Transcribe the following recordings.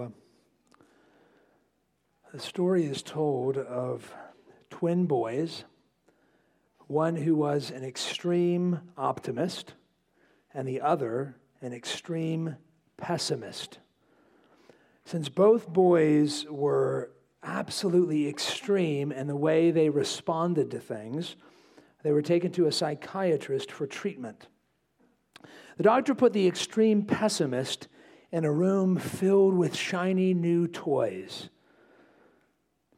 Bubba. The story is told of twin boys, one who was an extreme optimist, and the other an extreme pessimist. Since both boys were absolutely extreme in the way they responded to things, they were taken to a psychiatrist for treatment. The doctor put the extreme pessimist in a room filled with shiny new toys.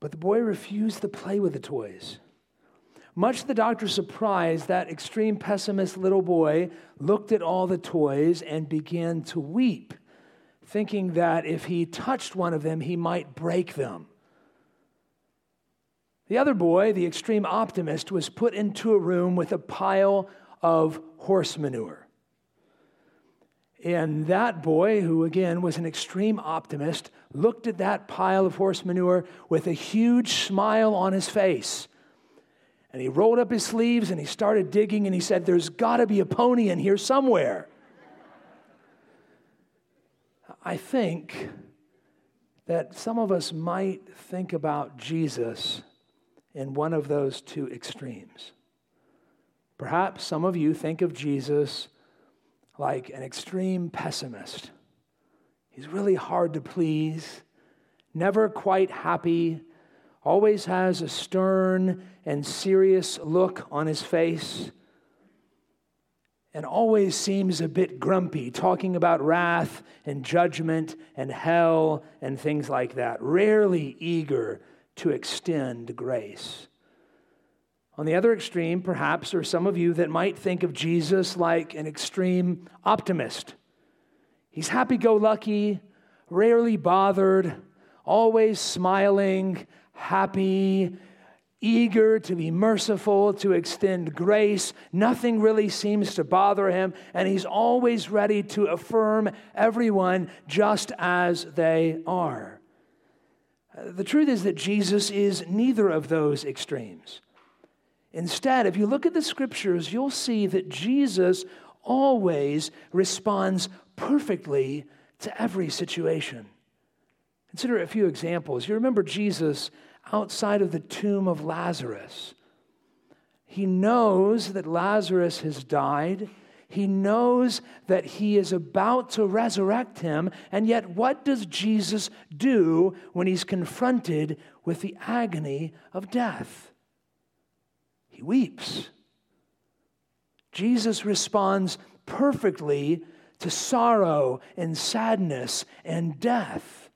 But the boy refused to play with the toys. Much to the doctor's surprise, that extreme pessimist little boy looked at all the toys and began to weep, thinking that if he touched one of them, he might break them. The other boy, the extreme optimist, was put into a room with a pile of horse manure. And that boy, who again was an extreme optimist, looked at that pile of horse manure with a huge smile on his face. And he rolled up his sleeves and he started digging and he said, There's got to be a pony in here somewhere. I think that some of us might think about Jesus in one of those two extremes. Perhaps some of you think of Jesus like an extreme pessimist. He's really hard to please, never quite happy, always has a stern and serious look on his face, and always seems a bit grumpy, talking about wrath and judgment and hell and things like that, rarely eager to extend grace. On the other extreme, perhaps, are some of you that might think of Jesus like an extreme optimist. He's happy go lucky, rarely bothered, always smiling, happy, eager to be merciful, to extend grace. Nothing really seems to bother him, and he's always ready to affirm everyone just as they are. The truth is that Jesus is neither of those extremes. Instead, if you look at the scriptures, you'll see that Jesus always responds perfectly to every situation. Consider a few examples. You remember Jesus outside of the tomb of Lazarus. He knows that Lazarus has died. He knows that he is about to resurrect him. And yet, what does Jesus do when he's confronted with the agony of death? He weeps. Jesus responds perfectly to sorrow and sadness and death.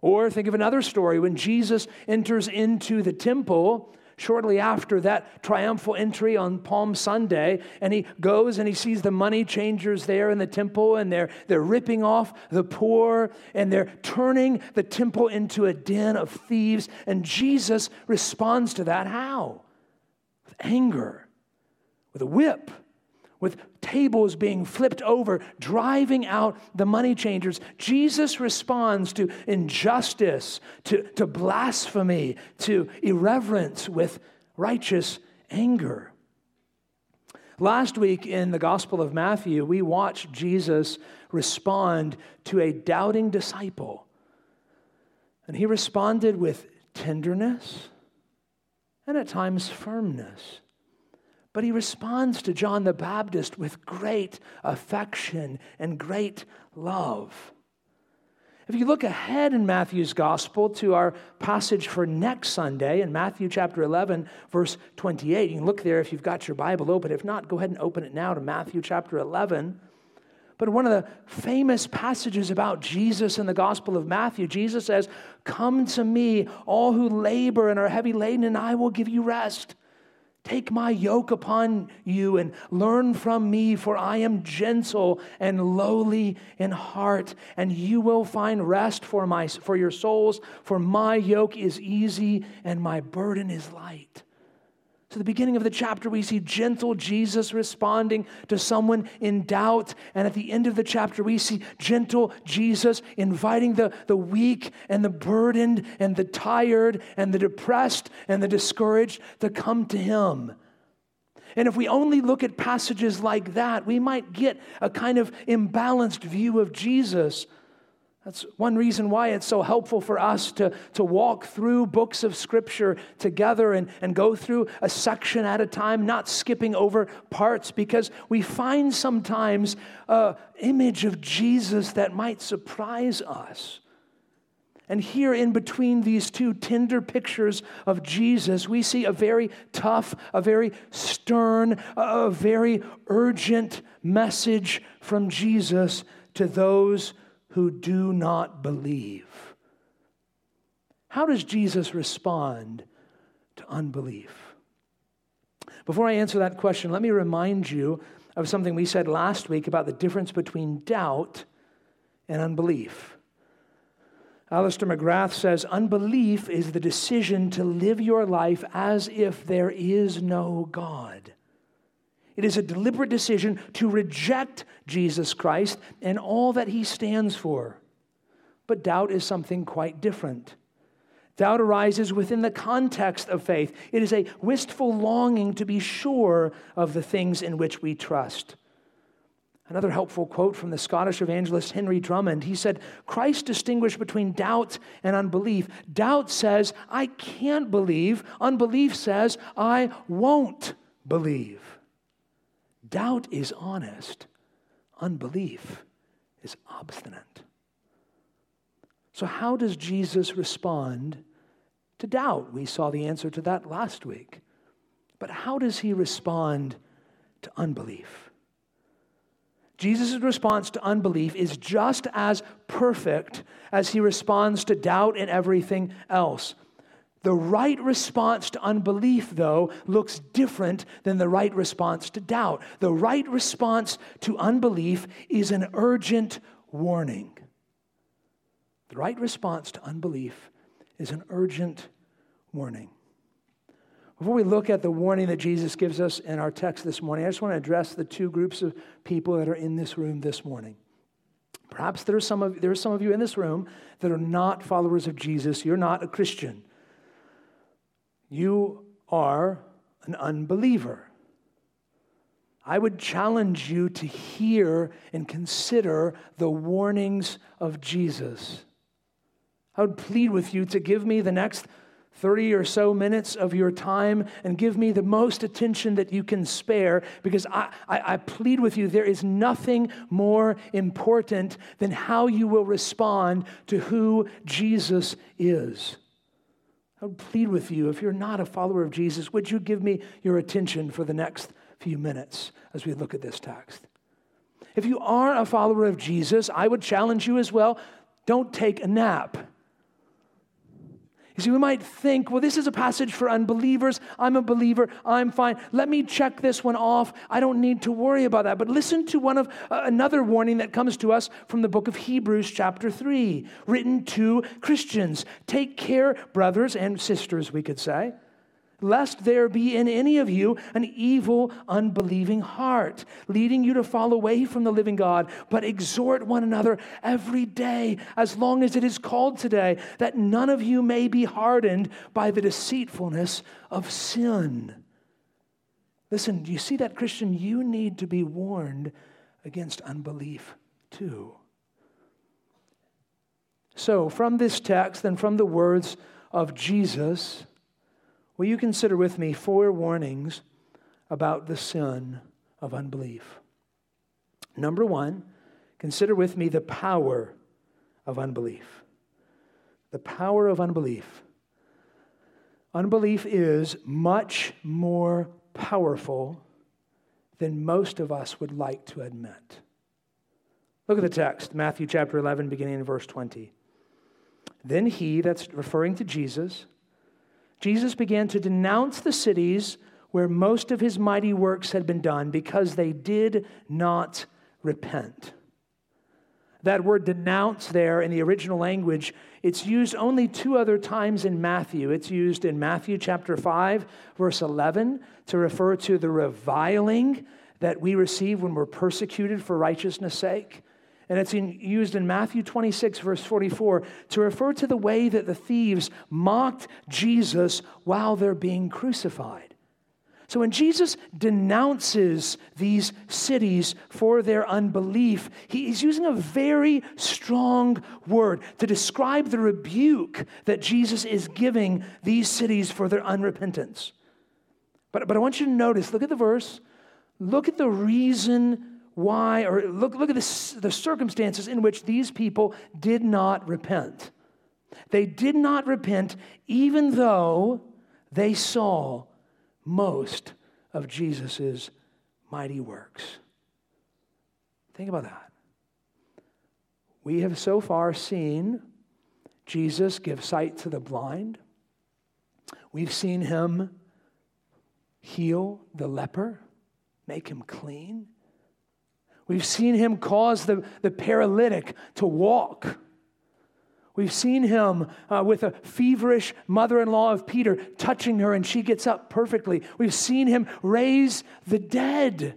Or think of another story when Jesus enters into the temple shortly after that triumphal entry on Palm Sunday, and he goes and he sees the money changers there in the temple, and they're, they're ripping off the poor, and they're turning the temple into a den of thieves. And Jesus responds to that how? Anger, with a whip with tables being flipped over, driving out the money changers. Jesus responds to injustice, to, to blasphemy, to irreverence with righteous anger. Last week in the Gospel of Matthew, we watched Jesus respond to a doubting disciple. And he responded with tenderness and at times firmness. But he responds to John the Baptist with great affection and great love. If you look ahead in Matthew's gospel to our passage for next Sunday in Matthew chapter 11, verse 28, you can look there if you've got your Bible open. If not, go ahead and open it now to Matthew chapter 11. But one of the famous passages about Jesus in the Gospel of Matthew, Jesus says, Come to me, all who labor and are heavy laden, and I will give you rest. Take my yoke upon you and learn from me, for I am gentle and lowly in heart, and you will find rest for, my, for your souls, for my yoke is easy and my burden is light. So, the beginning of the chapter, we see gentle Jesus responding to someone in doubt. And at the end of the chapter, we see gentle Jesus inviting the, the weak and the burdened and the tired and the depressed and the discouraged to come to him. And if we only look at passages like that, we might get a kind of imbalanced view of Jesus. That's one reason why it's so helpful for us to, to walk through books of Scripture together and, and go through a section at a time, not skipping over parts, because we find sometimes an image of Jesus that might surprise us. And here, in between these two tender pictures of Jesus, we see a very tough, a very stern, a very urgent message from Jesus to those who do not believe. How does Jesus respond to unbelief? Before I answer that question, let me remind you of something we said last week about the difference between doubt and unbelief. Alister McGrath says unbelief is the decision to live your life as if there is no God. It is a deliberate decision to reject Jesus Christ and all that he stands for. But doubt is something quite different. Doubt arises within the context of faith. It is a wistful longing to be sure of the things in which we trust. Another helpful quote from the Scottish evangelist Henry Drummond. He said, Christ distinguished between doubt and unbelief. Doubt says, I can't believe. Unbelief says, I won't believe. Doubt is honest, unbelief is obstinate. So, how does Jesus respond to doubt? We saw the answer to that last week. But how does he respond to unbelief? Jesus' response to unbelief is just as perfect as he responds to doubt and everything else. The right response to unbelief, though, looks different than the right response to doubt. The right response to unbelief is an urgent warning. The right response to unbelief is an urgent warning. Before we look at the warning that Jesus gives us in our text this morning, I just want to address the two groups of people that are in this room this morning. Perhaps there are some of, there are some of you in this room that are not followers of Jesus. You're not a Christian you are an unbeliever. I would challenge you to hear and consider the warnings of Jesus. I would plead with you to give me the next 30 or so minutes of your time and give me the most attention that you can spare because I, I, I, plead with you there is nothing more important than how you will respond to who Jesus is. I would plead with you, if you're not a follower of Jesus, would you give me your attention for the next few minutes as we look at this text? If you are a follower of Jesus, I would challenge you as well don't take a nap. You see, we might think, well, this is a passage for unbelievers. I'm a believer. I'm fine. Let me check this one off. I don't need to worry about that. But listen to one of uh, another warning that comes to us from the book of Hebrews, chapter 3, written to Christians. Take care, brothers and sisters, we could say lest there be in any of you an evil, unbelieving heart, leading you to fall away from the living God, but exhort one another every day, as long as it is called today, that none of you may be hardened by the deceitfulness of sin. Listen, do you see that, Christian? You need to be warned against unbelief too. So, from this text and from the words of Jesus, Will you consider with me four warnings about the sin of unbelief? Number one, consider with me the power of unbelief. The power of unbelief. Unbelief is much more powerful than most of us would like to admit. Look at the text, Matthew chapter 11, beginning in verse 20. Then he, that's referring to Jesus, Jesus began to denounce the cities where most of his mighty works had been done because they did not repent. That word denounce there in the original language, it's used only two other times in Matthew. It's used in Matthew chapter 5, verse 11, to refer to the reviling that we receive when we're persecuted for righteousness' sake. And it's in, used in Matthew 26, verse 44, to refer to the way that the thieves mocked Jesus while they're being crucified. So when Jesus denounces these cities for their unbelief, he's using a very strong word to describe the rebuke that Jesus is giving these cities for their unrepentance. But, but I want you to notice look at the verse, look at the reason why, or look, look at the, the circumstances in which these people did not repent. They did not repent even though they saw most of Jesus' mighty works. Think about that. We have so far seen Jesus give sight to the blind. We've seen him heal the leper, make him clean. We've seen him cause the, the paralytic to walk. We've seen him uh, with a feverish mother in law of Peter touching her and she gets up perfectly. We've seen him raise the dead.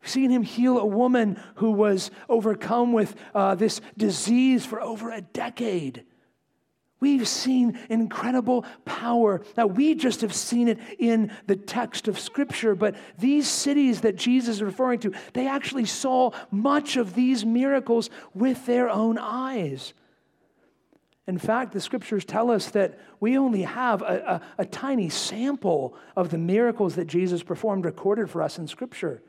We've seen him heal a woman who was overcome with uh, this disease for over a decade. We've seen incredible power. Now, we just have seen it in the text of Scripture, but these cities that Jesus is referring to, they actually saw much of these miracles with their own eyes. In fact, the scriptures tell us that we only have a, a, a, tiny sample of the miracles that Jesus performed recorded for us in Scripture.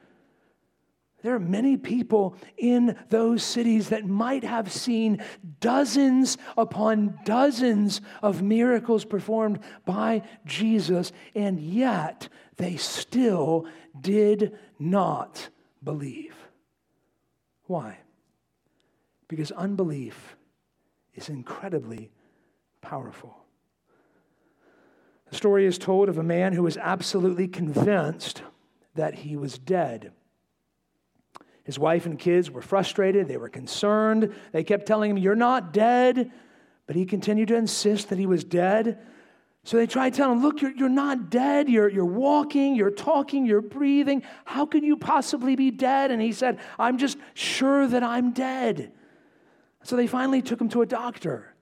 There are many people in those cities that might have seen dozens upon dozens of miracles performed by Jesus, and yet they still did not believe. Why? Because unbelief is incredibly powerful. The story is told of a man who was absolutely convinced that he was dead. His wife and kids were frustrated, they were concerned. They kept telling him, You're not dead. But he continued to insist that he was dead. So they tried telling him, Look, you're, you're not dead. You're, you're walking, you're talking, you're breathing. How could you possibly be dead? And he said, I'm just sure that I'm dead. So they finally took him to a doctor.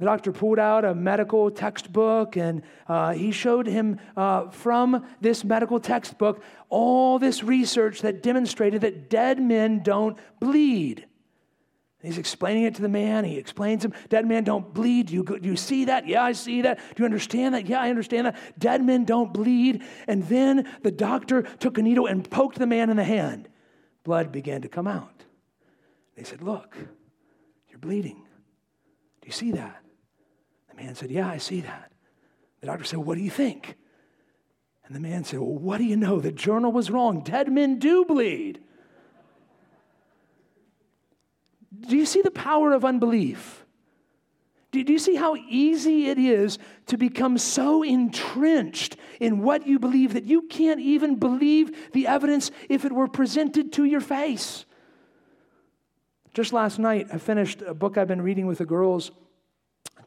The doctor pulled out a medical textbook and uh, he showed him uh, from this medical textbook all this research that demonstrated that dead men don't bleed. He's explaining it to the man. He explains him, dead men don't bleed. Do you, do you see that? Yeah, I see that. Do you understand that? Yeah, I understand that. Dead men don't bleed. And then the doctor took a needle and poked the man in the hand. Blood began to come out. They said, Look, you're bleeding. Do you see that? Man said, Yeah, I see that. The doctor said, What do you think? And the man said, Well, what do you know? The journal was wrong. Dead men do bleed. Do you see the power of unbelief? Do, you see how easy it is to become so entrenched in what you believe that you can't even believe the evidence if it were presented to your face? Just last night, I finished a book I've been reading with the girls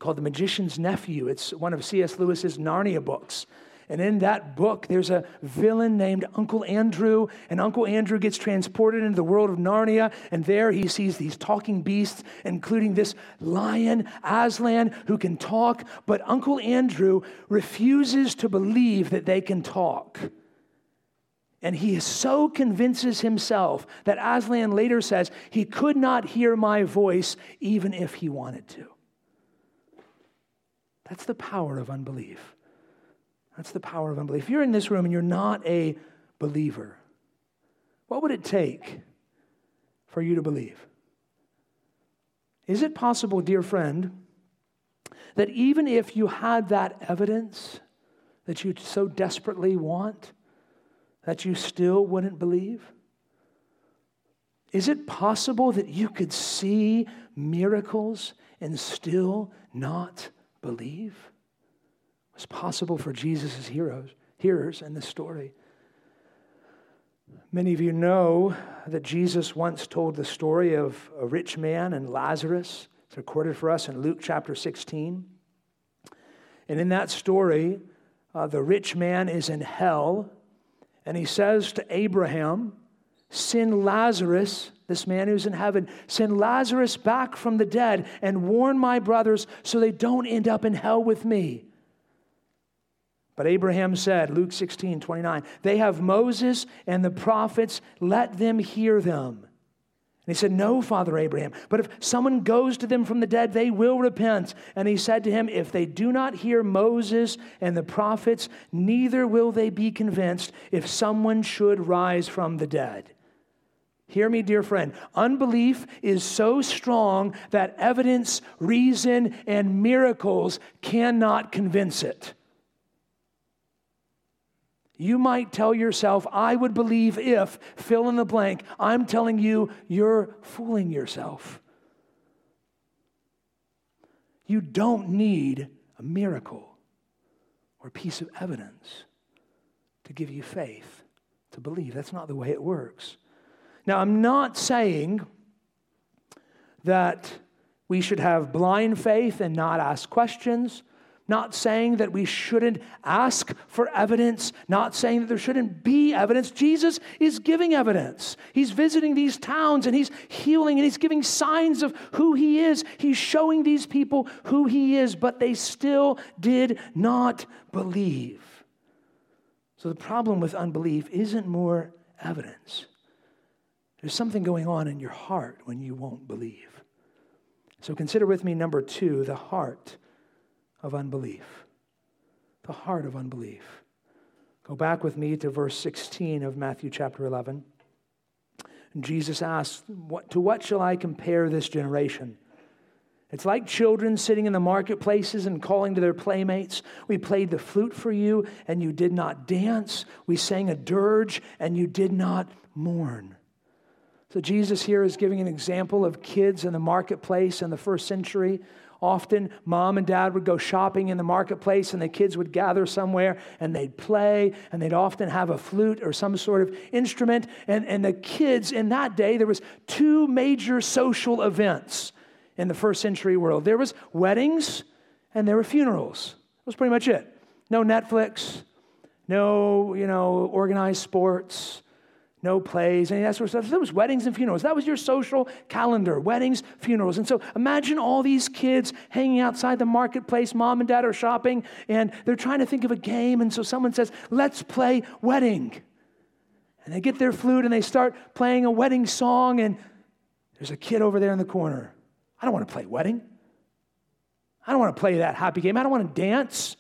called The Magician's Nephew. It's one of C.S. Lewis's Narnia books. And in that book, there's a villain named Uncle Andrew. And Uncle Andrew gets transported into the world of Narnia. And there he sees these talking beasts, including this lion, Aslan, who can talk. But Uncle Andrew refuses to believe that they can talk. And he so convinces himself that Aslan later says he could not hear my voice even if he wanted to. That's the power of unbelief. That's the power of unbelief. If you're in this room and you're not a believer, what would it take for you to believe? Is it possible, dear friend, that even if you had that evidence that you so desperately want, that you still wouldn't believe? Is it possible that you could see miracles and still not believe? Was possible for Jesus' heroes, hearers in this story. Many of you know that Jesus once told the story of a rich man and Lazarus. It's recorded for us in Luke chapter 16. And in that story, uh, the rich man is in hell and he says to Abraham, Send Lazarus, this man who's in heaven, send Lazarus back from the dead and warn my brothers so they don't end up in hell with me. But Abraham said, Luke 16, 29, they have Moses and the prophets, let them hear them. And he said, No, Father Abraham, but if someone goes to them from the dead, they will repent. And he said to him, If they do not hear Moses and the prophets, neither will they be convinced if someone should rise from the dead. Hear me, dear friend. Unbelief is so strong that evidence, reason, and miracles cannot convince it. You might tell yourself, I would believe if, fill in the blank. I'm telling you, you're fooling yourself. You don't need a miracle or piece of evidence to give you faith to believe. That's not the way it works. Now, I'm not saying that we should have blind faith and not ask questions. Not saying that we shouldn't ask for evidence, not saying that there shouldn't be evidence. Jesus is giving evidence. He's visiting these towns and he's healing and he's giving signs of who he is. He's showing these people who he is, but they still did not believe. So the problem with unbelief isn't more evidence. There's something going on in your heart when you won't believe. So consider with me number two the heart of unbelief. The heart of unbelief. Go back with me to verse 16 of Matthew chapter 11. And Jesus asks, To what shall I compare this generation? It's like children sitting in the marketplaces and calling to their playmates. We played the flute for you, and you did not dance. We sang a dirge, and you did not mourn. So, Jesus here is giving an example of kids in the marketplace in the first century Often, mom and dad would go shopping in the marketplace, and the kids would gather somewhere and they'd play, and they'd often have a flute or some sort of instrument. And, and the kids in that day, there was two major social events in the first century world there was weddings and there were funerals. That was pretty much it. No Netflix, no, you know, organized sports, no plays, any of that sort of stuff. There was weddings and funerals. That was your social calendar, weddings, funerals. And so imagine all these kids hanging outside the marketplace. Mom and dad are shopping, and they're trying to think of a game. And so someone says, let's play wedding. And they get their flute and they start playing a wedding song, and there's a kid over there in the corner. I don't want to play wedding. I don't want to play that happy game. I don't want to dance.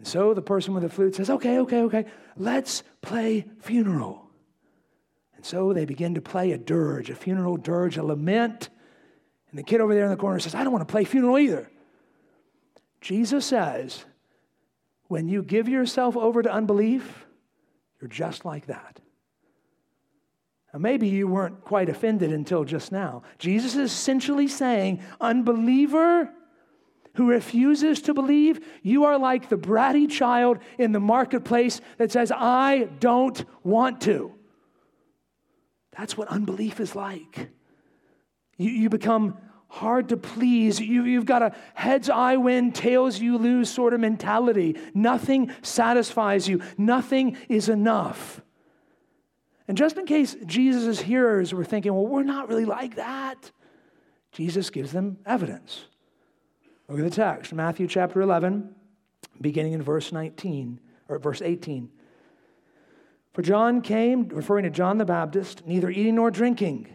And so the person with the flute says, Okay, okay, okay, let's play funeral. And so they begin to play a dirge, a funeral dirge, a lament. And the kid over there in the corner says, I don't want to play funeral either. Jesus says, when you give yourself over to unbelief, you're just like that. Now, maybe you weren't quite offended until just now. Jesus is essentially saying, unbeliever, who refuses to believe, you are like the bratty child in the marketplace that says, I don't want to. That's what unbelief is like. You, you become hard to please. You, you've got a heads I win, tails you lose sort of mentality. Nothing satisfies you, nothing is enough. And just in case Jesus' hearers were thinking, well, we're not really like that, Jesus gives them evidence. Look at the text, Matthew chapter 11, beginning in verse 19, or verse 18. For John came, referring to John the Baptist, neither eating nor drinking.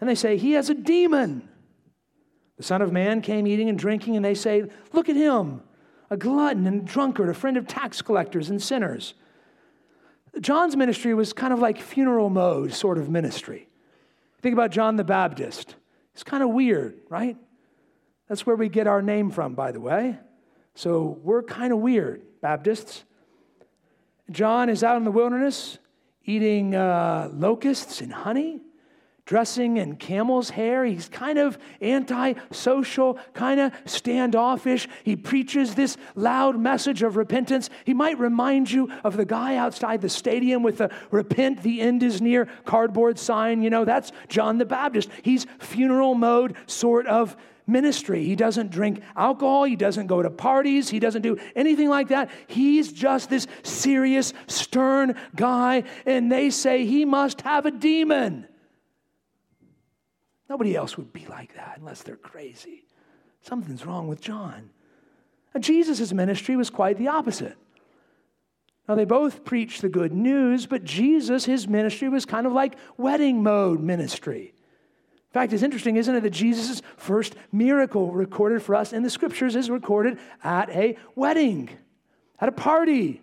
And they say, He has a demon. The Son of Man came eating and drinking, and they say, Look at him, a glutton and drunkard, a friend of tax collectors and sinners. John's ministry was kind of like funeral mode sort of ministry. Think about John the Baptist. It's kind of weird, right? That's where we get our name from, by the way. So we're kind of weird, Baptists. John is out in the wilderness eating uh, locusts and honey, dressing in camel's hair. He's kind of anti-social, kind of standoffish. He preaches this loud message of repentance. He might remind you of the guy outside the stadium with the repent, the end is near cardboard sign. You know, that's John the Baptist. He's funeral mode, sort of ministry. He doesn't drink alcohol. He doesn't go to parties. He doesn't do anything like that. He's just this serious, stern guy, and they say he must have a demon. Nobody else would be like that unless they're crazy. Something's wrong with John. Jesus' ministry was quite the opposite. Now, they both preached the good news, but Jesus, his ministry was kind of like wedding mode ministry. In fact, it's interesting, isn't it, that Jesus' first miracle recorded for us in the scriptures is recorded at a wedding, at a party.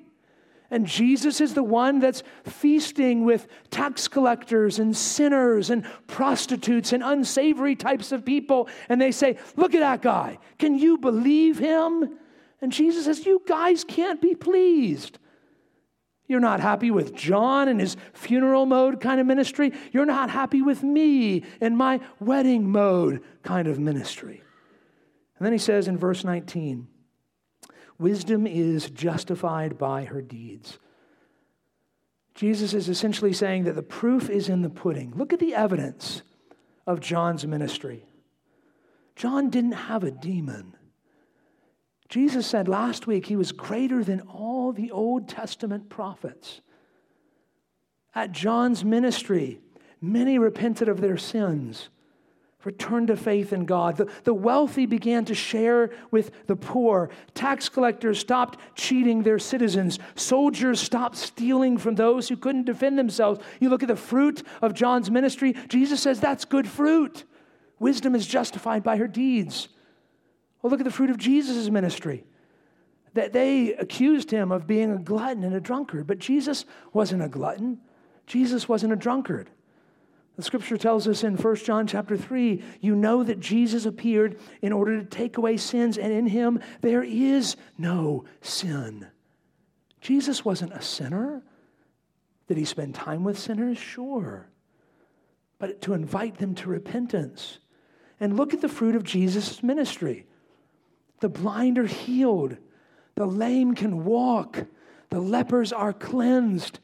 And Jesus is the one that's feasting with tax collectors and sinners and prostitutes and unsavory types of people. And they say, Look at that guy. Can you believe him? And Jesus says, You guys can't be pleased. You're not happy with John and his funeral mode kind of ministry. You're not happy with me and my wedding mode kind of ministry. And then he says in verse 19, wisdom is justified by her deeds. Jesus is essentially saying that the proof is in the pudding. Look at the evidence of John's ministry. John didn't have a demon. Jesus said last week he was greater than all the Old Testament prophets. At John's ministry, many repented of their sins, returned to faith in God. The, the wealthy began to share with the poor. Tax collectors stopped cheating their citizens. Soldiers stopped stealing from those who couldn't defend themselves. You look at the fruit of John's ministry, Jesus says that's good fruit. Wisdom is justified by her deeds. Well, look at the fruit of Jesus' ministry. That they accused him of being a glutton and a drunkard, but Jesus wasn't a glutton. Jesus wasn't a drunkard. The scripture tells us in 1 John chapter 3, you know that Jesus appeared in order to take away sins, and in him there is no sin. Jesus wasn't a sinner. Did he spend time with sinners? Sure. But to invite them to repentance. And look at the fruit of Jesus' ministry. The blind are healed. The lame can walk. The lepers are cleansed.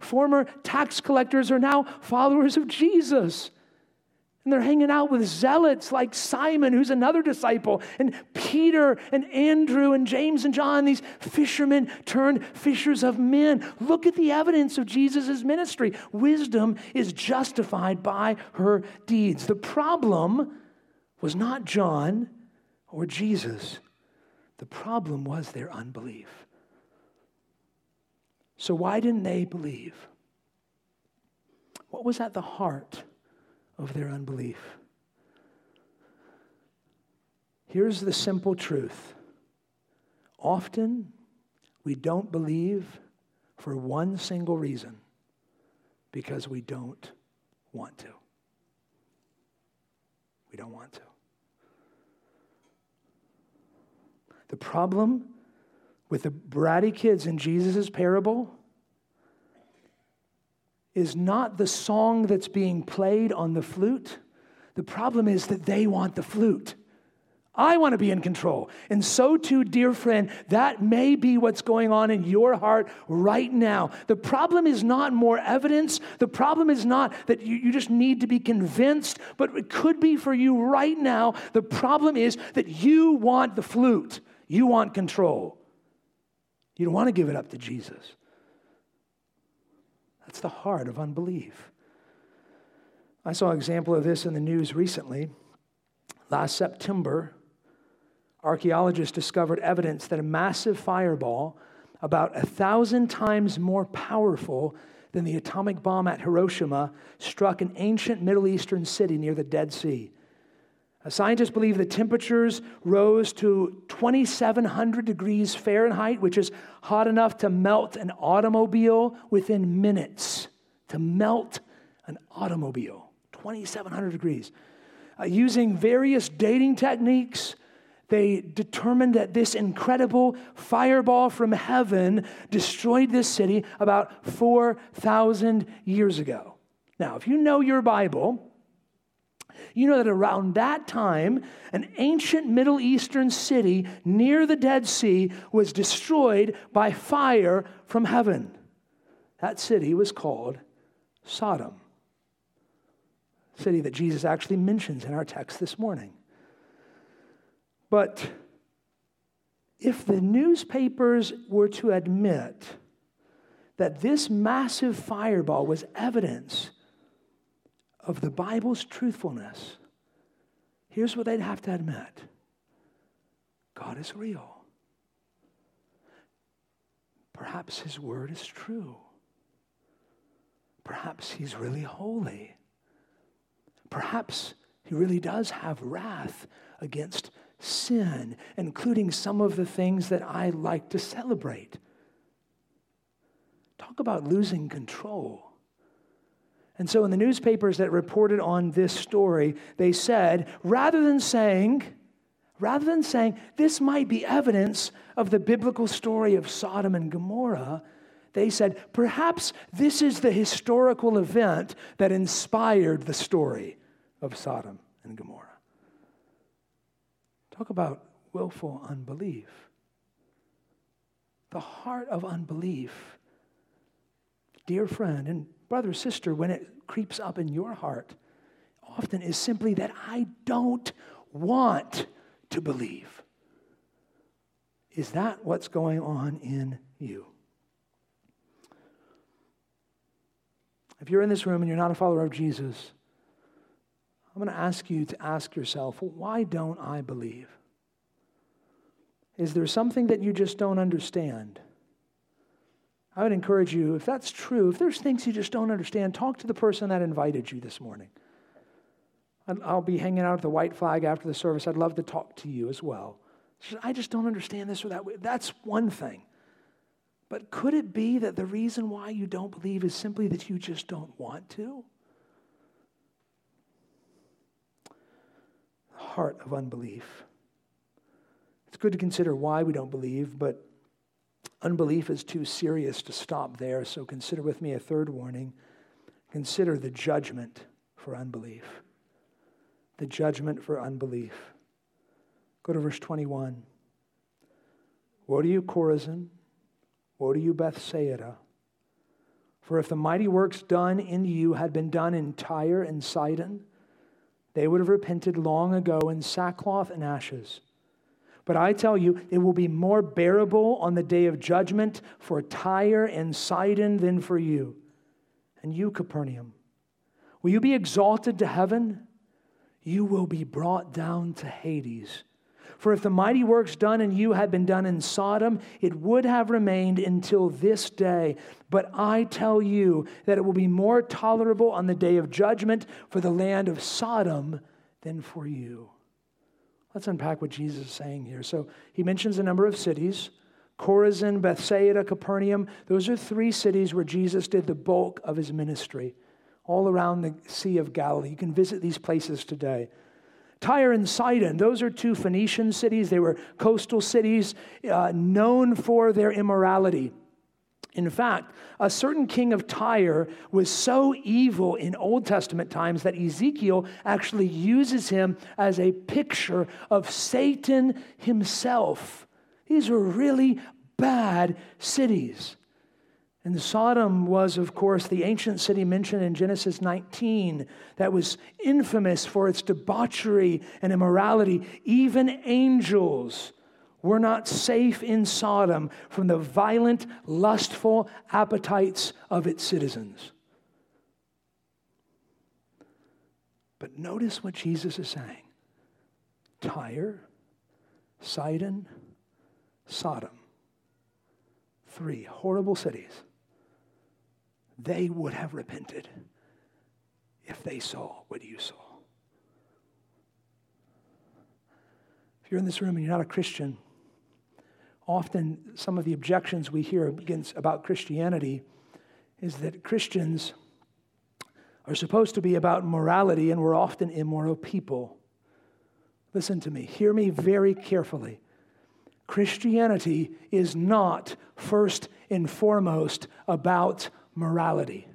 Former tax collectors are now followers of Jesus. And they're hanging out with zealots like Simon, who's another disciple, and Peter and Andrew and James and John, these fishermen turned fishers of men. Look at the evidence of Jesus' ministry. Wisdom is justified by her deeds. The problem was not John or Jesus, the problem was their unbelief. So, why didn't they believe? What was at the heart of their unbelief? Here's the simple truth often we don't believe for one single reason because we don't want to. We don't want to. The problem with the bratty kids in Jesus' parable is not the song that's being played on the flute. The problem is that they want the flute. I want to be in control. And so, too, dear friend, that may be what's going on in your heart right now. The problem is not more evidence. The problem is not that you, you just need to be convinced, but it could be for you right now. The problem is that you want the flute. You want control. You don't want to give it up to Jesus. That's the heart of unbelief. I saw an example of this in the news recently. Last September, archaeologists discovered evidence that a massive fireball, about a thousand times more powerful than the atomic bomb at Hiroshima, struck an ancient Middle Eastern city near the Dead Sea. Scientists believe the temperatures rose to 2,700 degrees Fahrenheit, which is hot enough to melt an automobile within minutes. To melt an automobile, 2,700 degrees. Uh, using various dating techniques, they determined that this incredible fireball from heaven destroyed this city about 4,000 years ago. Now, if you know your Bible, you know that around that time, an ancient Middle Eastern city near the Dead Sea was destroyed by fire from heaven. That city was called Sodom, city that Jesus actually mentions in our text this morning. But if the newspapers were to admit that this massive fireball was evidence of the Bible's truthfulness, here's what they'd have to admit God is real. perhaps his word is true. Perhaps he's really holy. Perhaps he really does have wrath against sin, including some of the things that I like to celebrate. Talk about losing control. And so, in the newspapers that reported on this story, they said, rather than saying, rather than saying this might be evidence of the biblical story of Sodom and Gomorrah, they said, perhaps this is the historical event that inspired the story of Sodom and Gomorrah. Talk about willful unbelief. The heart of unbelief. Dear friend and brother, sister, when it creeps up in your heart, often is simply that I don't want to believe. Is that what's going on in you? If you're in this room and you're not a follower of Jesus, I'm going to ask you to ask yourself, why don't I believe? Is there something that you just don't understand? I would encourage you, if that's true, if there's things you just don't understand, talk to the person that invited you this morning. I'll be hanging out at the white flag after the service. I'd love to talk to you as well. I just don't understand this or that. That's one thing. But could it be that the reason why you don't believe is simply that you just don't want to? Heart of unbelief. It's good to consider why we don't believe, but unbelief is too serious to stop there. So consider with me a third warning. Consider the judgment for unbelief. The judgment for unbelief. Go to verse 21. Woe to you, Chorazin! Woe to you, Bethsaida! For if the mighty works done in you had been done in Tyre and Sidon, they would have repented long ago in sackcloth and ashes. But I tell you, it will be more bearable on the day of judgment for Tyre and Sidon than for you. And you, Capernaum, will you be exalted to heaven? You will be brought down to Hades. For if the mighty works done in you had been done in Sodom, it would have remained until this day. But I tell you that it will be more tolerable on the day of judgment for the land of Sodom than for you. Let's unpack what Jesus is saying here. So he mentions a number of cities Chorazin, Bethsaida, Capernaum. Those are three cities where Jesus did the bulk of his ministry, all around the Sea of Galilee. You can visit these places today. Tyre and Sidon, those are two Phoenician cities. They were coastal cities uh, known for their immorality. In fact, a certain king of Tyre was so evil in Old Testament times that Ezekiel actually uses him as a picture of Satan himself. These were really bad cities. And Sodom was, of course, the ancient city mentioned in Genesis 19 that was infamous for its debauchery and immorality. Even angels were not safe in Sodom from the violent, lustful appetites of its citizens. But notice what Jesus is saying Tyre, Sidon, Sodom. Three horrible cities they would have repented if they saw what you saw. If you're in this room and you're not a Christian, often some of the objections we hear against, about Christianity is that Christians are supposed to be about morality and we're often immoral people. Listen to me, hear me very carefully. Christianity is not first and foremost about morality.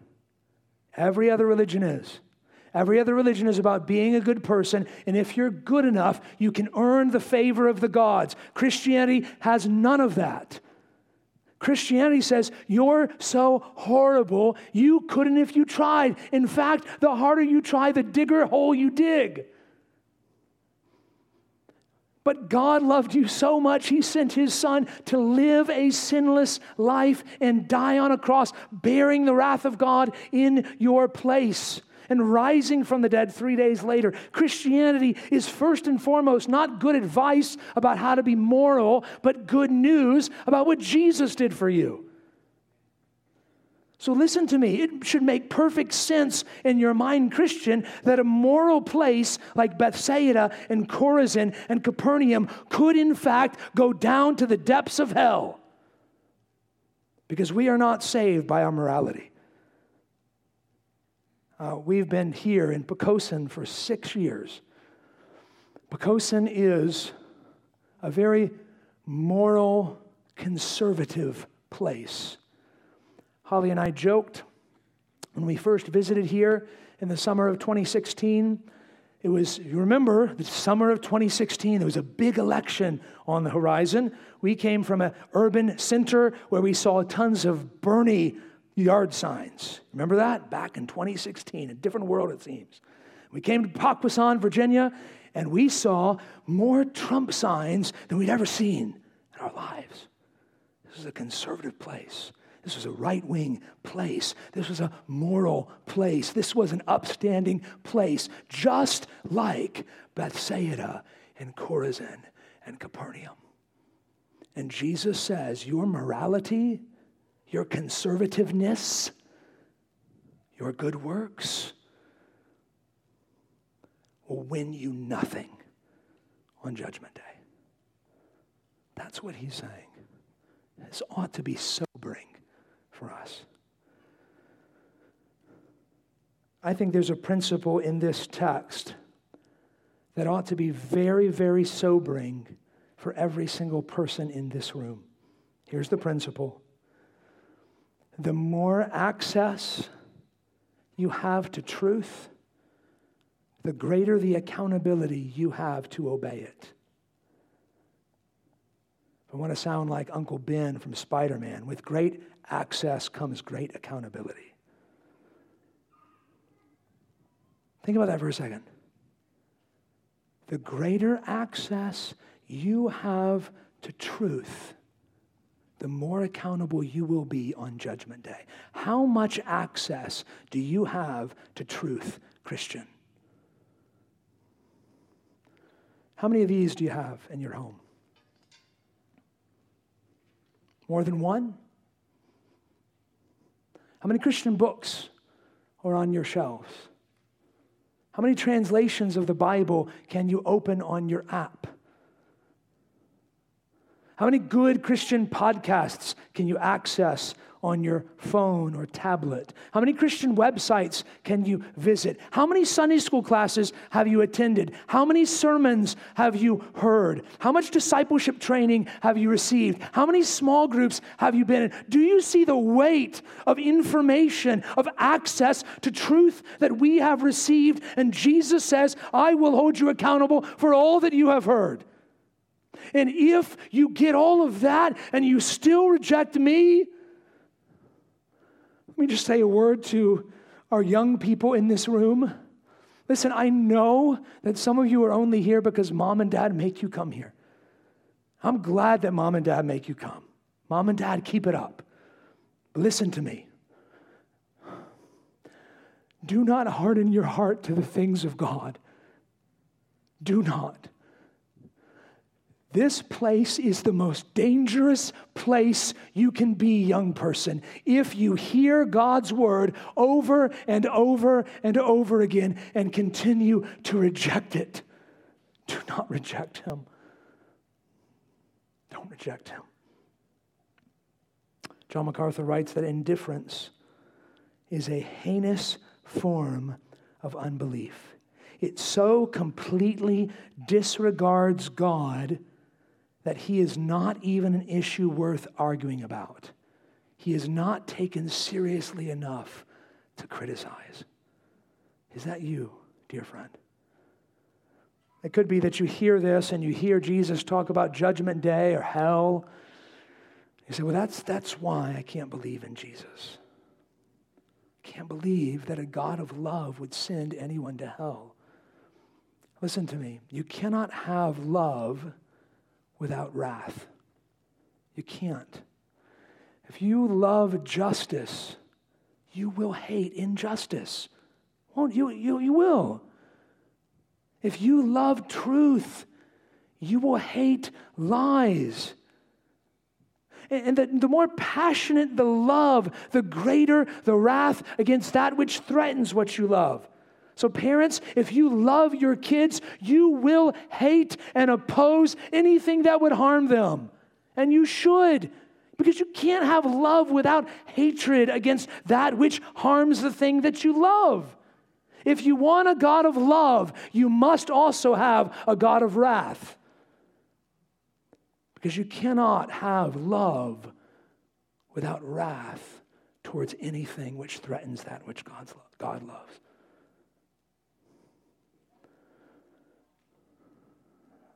Every other religion is. Every other religion is about being a good person, and if you're good enough, you can earn the favor of the gods. Christianity has none of that. Christianity says, You're so horrible, you couldn't if you tried. In fact, the harder you try, the digger hole you dig. But God loved you so much, He sent His Son to live a sinless life and die on a cross, bearing the wrath of God in your place and rising from the dead three days later. Christianity is first and foremost not good advice about how to be moral, but good news about what Jesus did for you. So listen to me. It should make perfect sense in your mind, Christian, that a moral place like Bethsaida and Chorazin and Capernaum could, in fact, go down to the depths of hell. Because we are not saved by our morality. Uh, we've been here in Poquoson for six years. Poquoson is a very moral, conservative place. Holly and I joked when we first visited here in the summer of 2016. It was, you remember, the summer of 2016, there was a big election on the horizon. We came from an urban center where we saw tons of Bernie yard signs. Remember that? Back in 2016, a different world it seems. We came to Poquoson, Virginia, and we saw more Trump signs than we'd ever seen in our lives. This is a conservative place. This was a right wing place. This was a moral place. This was an upstanding place, just like Bethsaida and Chorazin and Capernaum. And Jesus says, Your morality, your conservativeness, your good works will win you nothing on Judgment Day. That's what he's saying. This ought to be sobering for us. I think there's a principle in this text that ought to be very, very sobering for every single person in this room. Here's the principle the more access you have to truth, the greater the accountability you have to obey it. I want to sound like Uncle Ben from Spider Man. With great access comes great accountability. Think about that for a second. The greater access you have to truth, the more accountable you will be on Judgment Day. How much access do you have to truth, Christian? How many of these do you have in your home? More than one? How many Christian books are on your shelves? How many translations of the Bible can you open on your app? How many good Christian podcasts can you access on your phone or tablet? How many Christian websites can you visit? How many Sunday school classes have you attended? How many sermons have you heard? How much discipleship training have you received? How many small groups have you been in? Do you see the weight of information, of access to truth that we have received? And Jesus says, I will hold you accountable for all that you have heard. And if you get all of that and you still reject me, let me just say a word to our young people in this room. Listen, I know that some of you are only here because mom and dad make you come here. I'm glad that mom and dad make you come. Mom and dad, keep it up. listen to me. Do not harden your heart to the things of God. Do not. This place is the most dangerous place you can be, young person, if you hear God's word over and over and over again and continue to reject it. Do not reject him. Don't reject him. John MacArthur writes that indifference is a heinous form of unbelief. It so completely disregards God that he is not even an issue worth arguing about. He is not taken seriously enough to criticize. Is that you, dear friend? It could be that you hear this and you hear Jesus talk about judgment day or hell. You say, well, that's, that's why I can't believe in Jesus. I can't believe that a God of love would send anyone to hell. Listen to me. You cannot have love without wrath. You can't. If you love justice, you will hate injustice. Won't you? You, you will. If you love truth, you will hate lies. And the, the more passionate the love, the greater the wrath against that which threatens what you love. So, parents, if you love your kids, you will hate and oppose anything that would harm them. And you should, because you can't have love without hatred against that which harms the thing that you love. If you want a God of love, you must also have a God of wrath. Because you cannot have love without wrath towards anything which threatens that which God's, God loves.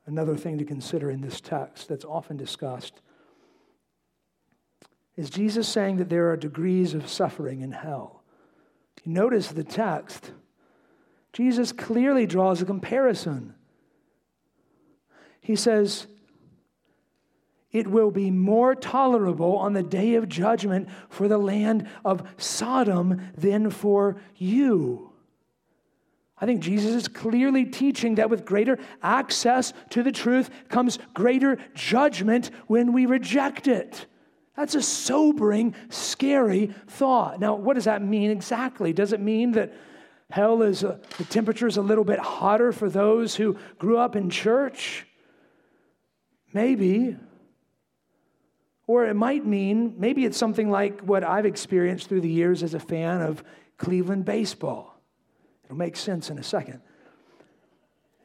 Another thing to consider in this text that's often discussed is Jesus saying that there are degrees of suffering in hell. You notice the text, Jesus clearly draws a comparison. He says, it will be more tolerable on the day of judgment for the land of Sodom than for you. I think Jesus is clearly teaching that with greater access to the truth comes greater judgment when we reject it. That's a sobering, scary thought. Now, what does that mean exactly? Does it mean that hell is a, the temperature is a little bit hotter for those who grew up in church? Maybe. Or it might mean, maybe it's something like what I've experienced through the years as a fan of Cleveland baseball. It'll make sense in a second.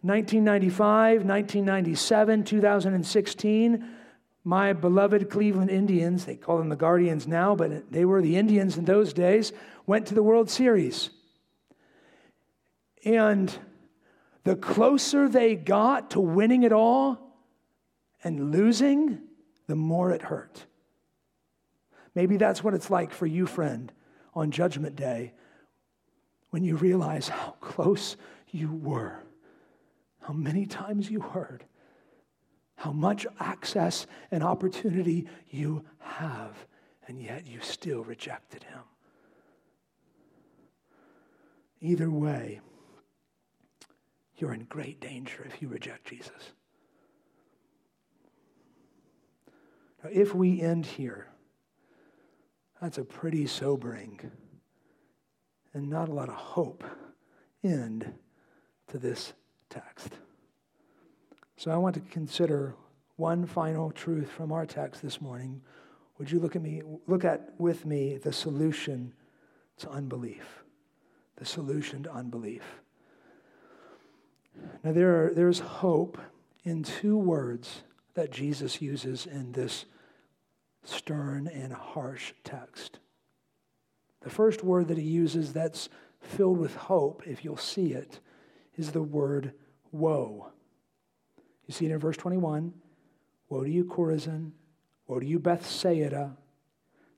1995, 1997, 2016, my beloved Cleveland Indians, they call them the Guardians now, but they were the Indians in those days, went to the World Series. And the closer they got to winning it all and losing, the more it hurt. Maybe that's what it's like for you, friend, on Judgment Day when you realize how close you were, how many times you heard, how much access and opportunity you have, and yet you still rejected him. Either way, you're in great danger if you reject Jesus. Now, if we end here, that's a pretty sobering and not a lot of hope end to this text. So I want to consider one final truth from our text this morning. Would you look at me, look at with me the solution to unbelief? The solution to unbelief. Now there are, there's hope in two words that Jesus uses in this stern and harsh text. The first word that he uses that's filled with hope, if you'll see it, is the word woe. You see it in verse 21 Woe to you, Chorazin! Woe to you, Bethsaida!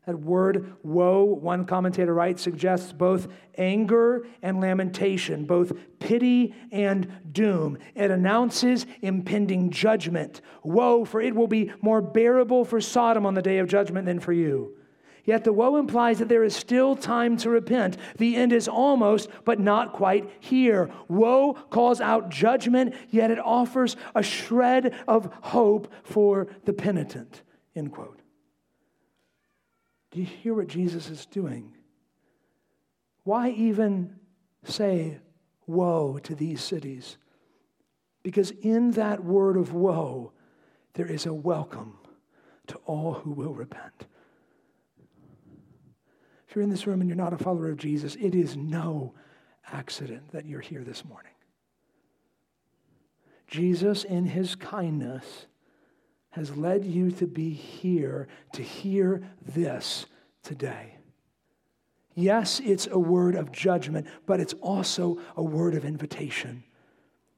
That word woe, one commentator writes, suggests both anger and lamentation, both pity and doom. It announces impending judgment. Woe, for it will be more bearable for Sodom on the day of judgment than for you. Yet the woe implies that there is still time to repent. The end is almost, but not quite here. Woe calls out judgment, yet it offers a shred of hope for the penitent. End quote. Do you hear what Jesus is doing? Why even say woe to these cities? Because in that word of woe, there is a welcome to all who will repent. If you're in this room and you're not a follower of Jesus, it is no accident that you're here this morning. Jesus, in his kindness, has led you to be here to hear this today. Yes, it's a word of judgment, but it's also a word of invitation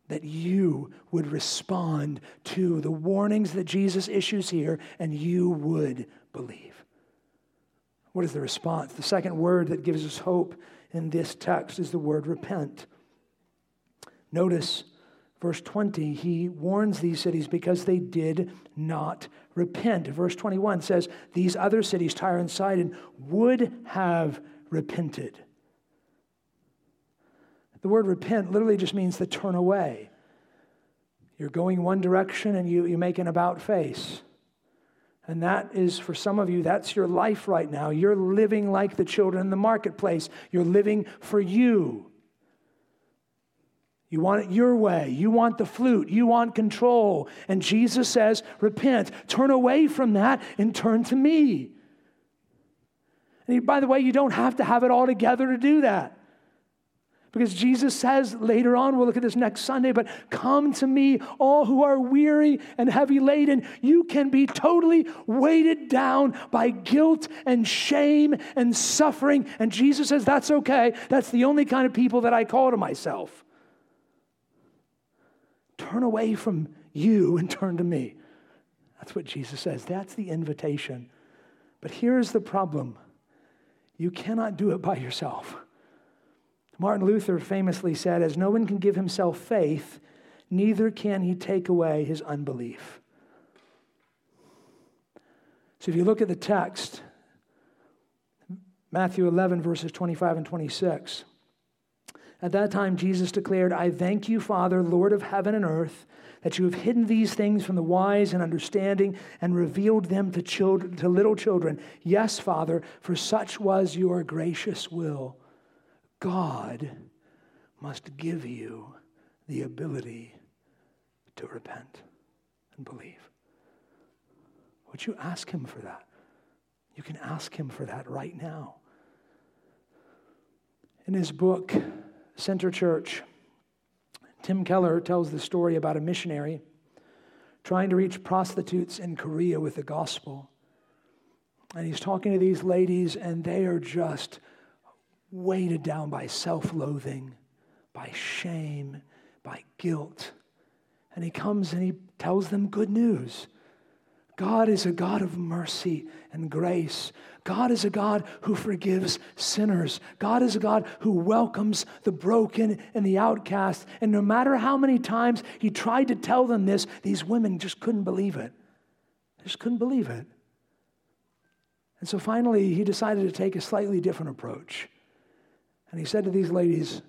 that you would respond to the warnings that Jesus issues here and you would believe. What is the response? The second word that gives us hope in this text is the word repent. Notice Verse 20, he warns these cities because they did not repent. Verse 21 says, These other cities, Tyre and Sidon, would have repented. The word repent literally just means to turn away. You're going one direction and you, you make an about face. And that is, for some of you, that's your life right now. You're living like the children in the marketplace. You're living for you. You want it your way. You want the flute. You want control. And Jesus says, repent, turn away from that, and turn to me. And by the way, you don't have to have it all together to do that. Because Jesus says later on, we'll look at this next Sunday, but come to me, all who are weary and heavy laden. You can be totally weighted down by guilt and shame and suffering. And Jesus says, that's okay. That's the only kind of people that I call to myself. Turn away from you and turn to me. That's what Jesus says. That's the invitation. But here's the problem you cannot do it by yourself. Martin Luther famously said, As no one can give himself faith, neither can he take away his unbelief. So if you look at the text, Matthew 11, verses 25 and 26, at that time Jesus declared, I thank you, Father, Lord of heaven and earth, that you have hidden these things from the wise and understanding and revealed them to, children, to little children. Yes, Father, for such was your gracious will. God must give you the ability to repent and believe. Would you ask Him for that? You can ask Him for that right now. In his book, Center Church, Tim Keller tells the story about a missionary trying to reach prostitutes in Korea with the gospel. And he's talking to these ladies, and they are just weighted down by self loathing, by shame, by guilt. And he comes and he tells them good news. God is a God of mercy and grace. God is a God who forgives sinners. God is a God who welcomes the broken and the outcast. And no matter how many times he tried to tell them this, these women just couldn't believe it. They just couldn't believe it. And so finally, he decided to take a slightly different approach. And he said to these ladies,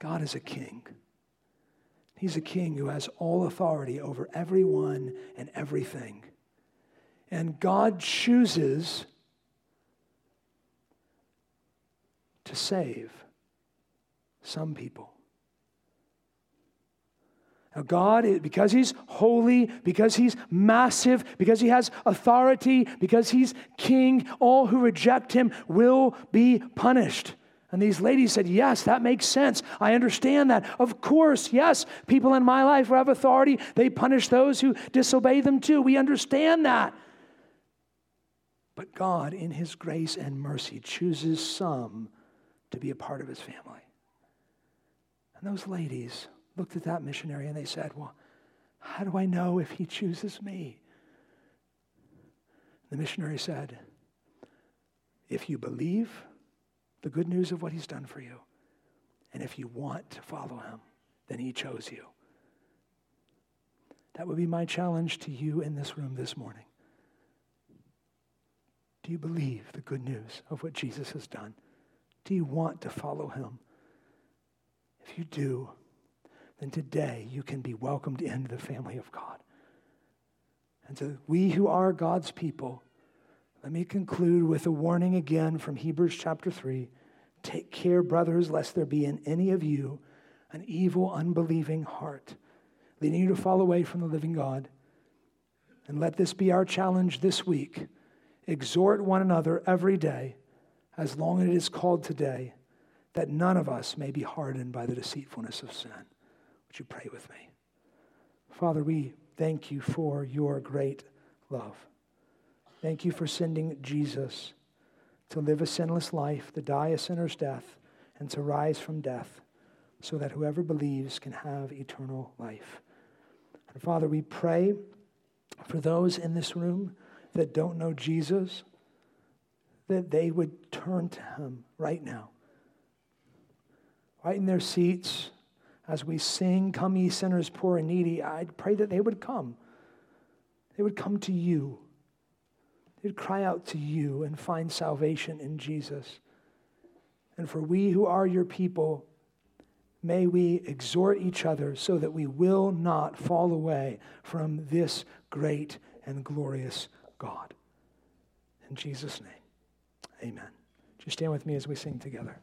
God is a king. He's a king who has all authority over everyone and everything. And God chooses to save some people. Now, God, because He's holy, because He's massive, because He has authority, because He's king, all who reject Him will be punished. And these ladies said, Yes, that makes sense. I understand that. Of course, yes, people in my life who have authority, they punish those who disobey them too. We understand that. But God, in His grace and mercy, chooses some to be a part of His family. And those ladies looked at that missionary and they said, Well, how do I know if He chooses me? The missionary said, If you believe, the good news of what he's done for you. And if you want to follow him, then he chose you. That would be my challenge to you in this room this morning. Do you believe the good news of what Jesus has done? Do you want to follow him? If you do, then today you can be welcomed into the family of God. And so we who are God's people, let me conclude with a warning again from Hebrews chapter 3. Take care, brothers, lest there be in any of you an evil, unbelieving heart, leading you to fall away from the living God. And let this be our challenge this week. Exhort one another every day, as long as it is called today, that none of us may be hardened by the deceitfulness of sin. Would you pray with me? Father, we thank you for your great love. Thank you for sending Jesus to live a sinless life, to die a sinner's death, and to rise from death, so that whoever believes can have eternal life. And Father, we pray for those in this room that don't know Jesus, that they would turn to him right now. Right in their seats, as we sing, Come, ye sinners, poor and needy, I pray that they would come. They would come to you they'd cry out to you and find salvation in Jesus. And for we who are your people, may we exhort each other so that we will not fall away from this great and glorious God. In Jesus' name, amen. Just stand with me as we sing together.